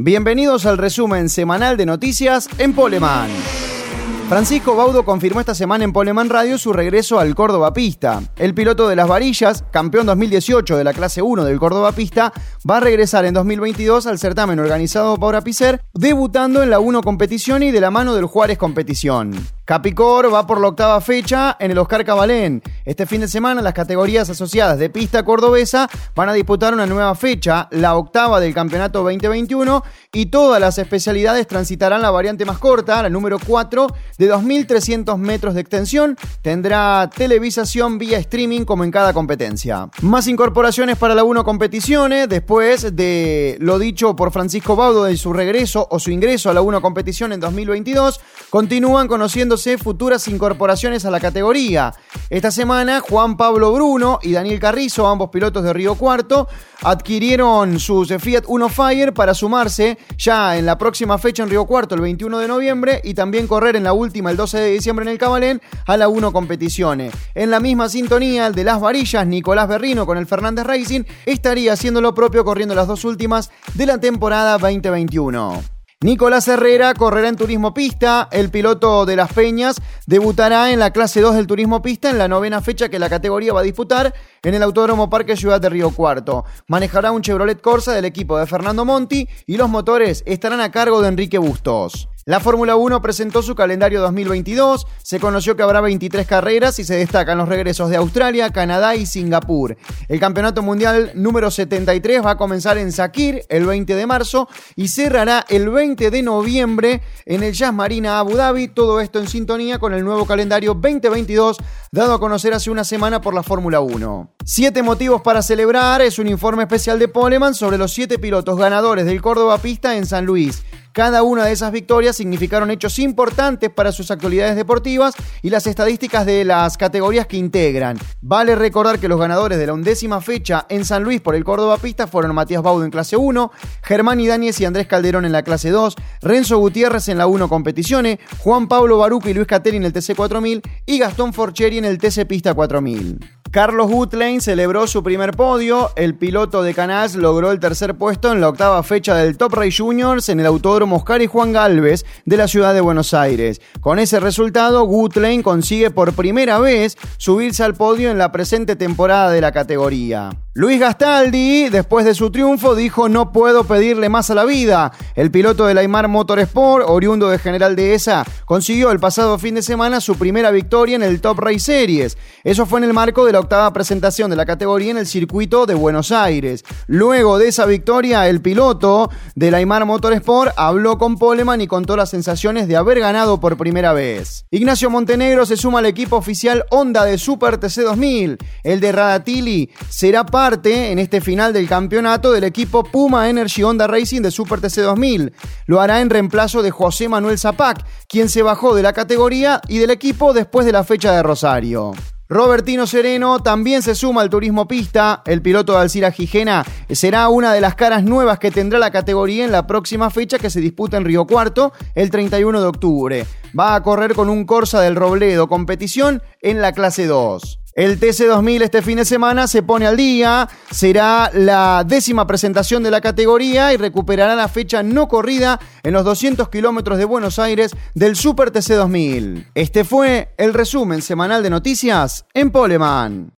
Bienvenidos al resumen semanal de noticias en Poleman. Francisco Baudo confirmó esta semana en Poleman Radio su regreso al Córdoba Pista. El piloto de las varillas, campeón 2018 de la clase 1 del Córdoba Pista, va a regresar en 2022 al certamen organizado por Apicer, debutando en la 1 competición y de la mano del Juárez competición. Capicor va por la octava fecha en el Oscar Cabalén. Este fin de semana las categorías asociadas de pista cordobesa van a disputar una nueva fecha, la octava del campeonato 2021, y todas las especialidades transitarán la variante más corta, la número 4, de 2.300 metros de extensión. Tendrá televisación vía streaming como en cada competencia. Más incorporaciones para la 1 competiciones, después de lo dicho por Francisco Baudo de su regreso o su ingreso a la 1 competición en 2022, continúan conociendo futuras incorporaciones a la categoría. Esta semana, Juan Pablo Bruno y Daniel Carrizo, ambos pilotos de Río Cuarto, adquirieron sus Fiat Uno Fire para sumarse ya en la próxima fecha en Río Cuarto, el 21 de noviembre, y también correr en la última, el 12 de diciembre en el Cabalén, a la 1 Competiciones. En la misma sintonía, el de las varillas, Nicolás Berrino con el Fernández Racing, estaría haciendo lo propio corriendo las dos últimas de la temporada 2021. Nicolás Herrera correrá en Turismo Pista. El piloto de Las Peñas debutará en la clase 2 del Turismo Pista en la novena fecha que la categoría va a disputar en el Autódromo Parque Ciudad de Río Cuarto. Manejará un Chevrolet Corsa del equipo de Fernando Monti y los motores estarán a cargo de Enrique Bustos. La Fórmula 1 presentó su calendario 2022, se conoció que habrá 23 carreras y se destacan los regresos de Australia, Canadá y Singapur. El Campeonato Mundial número 73 va a comenzar en Sakir el 20 de marzo y cerrará el 20 de noviembre en el Jazz Marina Abu Dhabi, todo esto en sintonía con el nuevo calendario 2022 dado a conocer hace una semana por la Fórmula 1. Siete motivos para celebrar es un informe especial de Poleman sobre los siete pilotos ganadores del Córdoba Pista en San Luis. Cada una de esas victorias significaron hechos importantes para sus actualidades deportivas y las estadísticas de las categorías que integran. Vale recordar que los ganadores de la undécima fecha en San Luis por el Córdoba Pista fueron Matías Baudo en clase 1, Germán Idáñez y Andrés Calderón en la clase 2, Renzo Gutiérrez en la 1 Competiciones, Juan Pablo Baruco y Luis Cateri en el TC4000 y Gastón Forcheri en el TC Pista 4000. Carlos Gutlane celebró su primer podio. El piloto de Canals logró el tercer puesto en la octava fecha del Top Race Juniors en el Autódromo Oscar y Juan Galvez de la ciudad de Buenos Aires. Con ese resultado, Gutlane consigue por primera vez subirse al podio en la presente temporada de la categoría. Luis Gastaldi, después de su triunfo, dijo no puedo pedirle más a la vida. El piloto del Aymar Motorsport, oriundo de General Dehesa, consiguió el pasado fin de semana su primera victoria en el Top Race Series. Eso fue en el marco de la octava presentación de la categoría en el circuito de Buenos Aires. Luego de esa victoria, el piloto del Aymar Motorsport habló con Poleman y contó las sensaciones de haber ganado por primera vez. Ignacio Montenegro se suma al equipo oficial Honda de Super TC 2000. El de Radatili será parte en este final del campeonato del equipo Puma Energy Honda Racing de Super TC 2000. Lo hará en reemplazo de José Manuel Zapac, quien se bajó de la categoría y del equipo después de la fecha de Rosario. Robertino Sereno también se suma al turismo pista. El piloto de Alcira Gijena será una de las caras nuevas que tendrá la categoría en la próxima fecha que se disputa en Río Cuarto el 31 de octubre. Va a correr con un Corsa del Robledo competición en la clase 2. El TC2000 este fin de semana se pone al día, será la décima presentación de la categoría y recuperará la fecha no corrida en los 200 kilómetros de Buenos Aires del Super TC2000. Este fue el resumen semanal de noticias en Poleman.